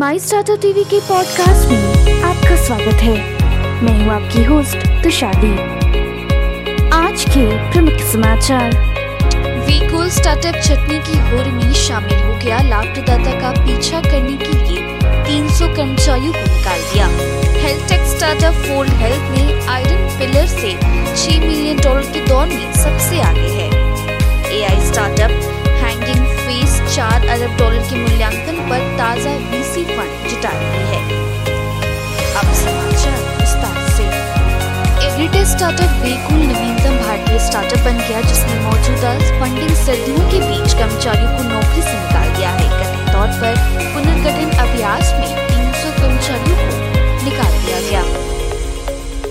माई startup TV के podcast में आपका स्वागत है। मैं हूँ आपकी होस्ट तुषादी आज के प्रमुख समाचार। वीकोल स्टार्टअप चटनी की होर में शामिल हो गया लाभप्रदाता का पीछा करने के लिए 300 कर्मचारियों को निकाल दिया। Health tech startup fold health ने आयरन पिलर से 6 मिलियन डॉलर के दौर में सबसे आगे है। अरब डॉलर के मूल्यांकन पर ताज़ा वीसी फंड जुटा रही है। अब समाचार विस्तार एग्रीटेक स्टार्टअप बिल्कुल नवीनतम भारतीय स्टार्टअप बन गया, जिसने मौजूदा फंडिंग सर्दियों के बीच कर्मचारियों को नौकरी से निकाल दिया है। कथित तौर पर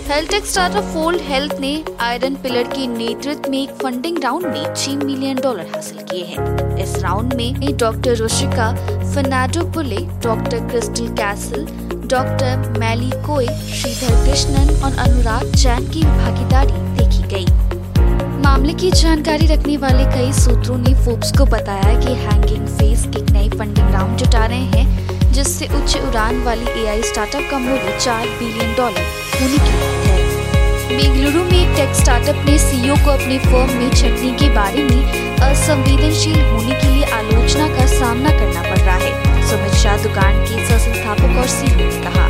हेल्थ स्टार्टअप फोल्ड हेल्थ ने आयरन पिलर के नेतृत्व में एक फंडिंग राउंड में छह मिलियन डॉलर हासिल किए हैं इस राउंड में doctor Roshika Fernando Pulle doctor Crystal Castle doctor मैली कोय श्रीधर कृष्णन और अनुराग जैन की भागीदारी देखी गई। मामले की जानकारी रखने वाले कई सूत्रों ने फोर्ब्स को बताया कि हैंगिंग फेस एक नई फंडिंग राउंड जुटा रहे हैं, जिससे उच्च उड़ान वाली एआई स्टार्टअप का मूल्य चार बिलियन डॉलर होने की बेंगलुरु में एक टेक स्टार्टअप ने सीईओ को अपने फर्म में छटनी के बारे में असंवेदनशील होने के लिए आलोचना का सामना करना पड़ रहा है, सुमित शाह दुकान के संस्थापक और सीईओ ने कहा।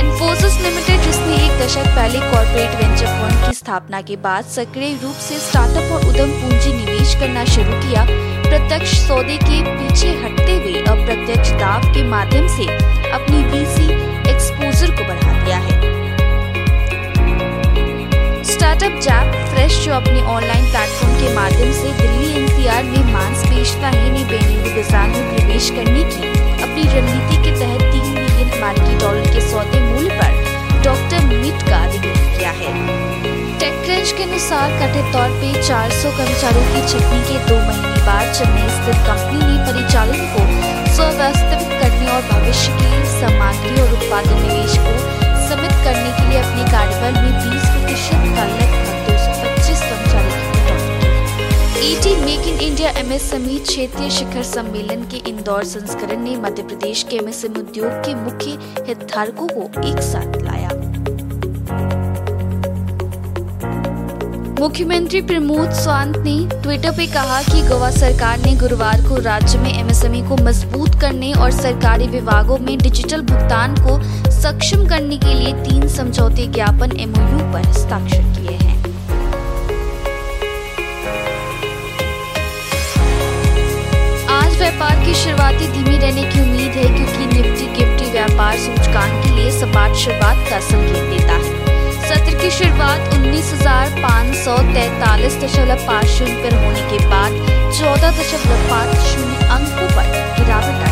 इन्फोसिस लिमिटेड जिसने एक दशक पहले कॉर्पोरेट वेंचर फंड की स्थापना के बाद सक्रिय रूप से स्टार्टअप और उद्यम पूंजी निवेश करना शुरू किया, प्रत्यक्ष सौदे के पीछे हटते हुए अप्रत्यक्ष दाव के माध्यम से अपनी वीसी स्टार्टअप जैप फ्रेश जो अपने ऑनलाइन प्लेटफॉर्म के माध्यम से दिल्ली एनसीआर में मांस बेचता है ने बेंगलुरु बाज़ार में प्रवेश करने की, अपनी रणनीति के तहत तीन मिलियन अमेरिकी डॉलर के सौदे मूल्य पर डॉक्टर मीट का अधिग्रहण किया है। टेक्रेंच के अनुसार कथित तौर पे 400 कर्मचारियों की छटनी के दो महीने बाद चेन्नई स्थित कंपनी ने परिचालन को स्वव्यवस्थित करने और भविष्य की सामग्री और उत्पादन निवेश को समित करने के लिए अपने कार्यबल में 20 प्रतिशत का लगभग दो सौ पच्चीस कर्मचारियों की कटौती ET make in India MSME क्षेत्रीय शिखर सम्मेलन के इंदौर संस्करण ने मध्य प्रदेश के एमएसएमई उद्योग के मुख्य हितधारकों को एक साथ लाया मुख्यमंत्री प्रमोद सावंत ने ट्विटर पे कहा कि गोवा सरकार ने गुरुवार को राज्य में एमएसएमई को मज़बूत करने और सरकारी विभागों में डिजिटल भुगतान को सक्षम करने के लिए तीन समझौते ज्ञापन एमओयू पर हस्ताक्षर किए हैं। आज व्यापार की शुरुआती धीमी रहने की उम्मीद है क्योंकि निफ्टी, गिफ्टी व्यापार सूचकांक के लिए सपाट शुरुआत का संकेत देता है। सत्र की शुरुआत उन्नीस हज़ार पाँच सौ तैतालीस दशमलव पाँच शून्य होने के बाद चौदह दशमलव पाँच शून्य अंकों पर गिरावट आई।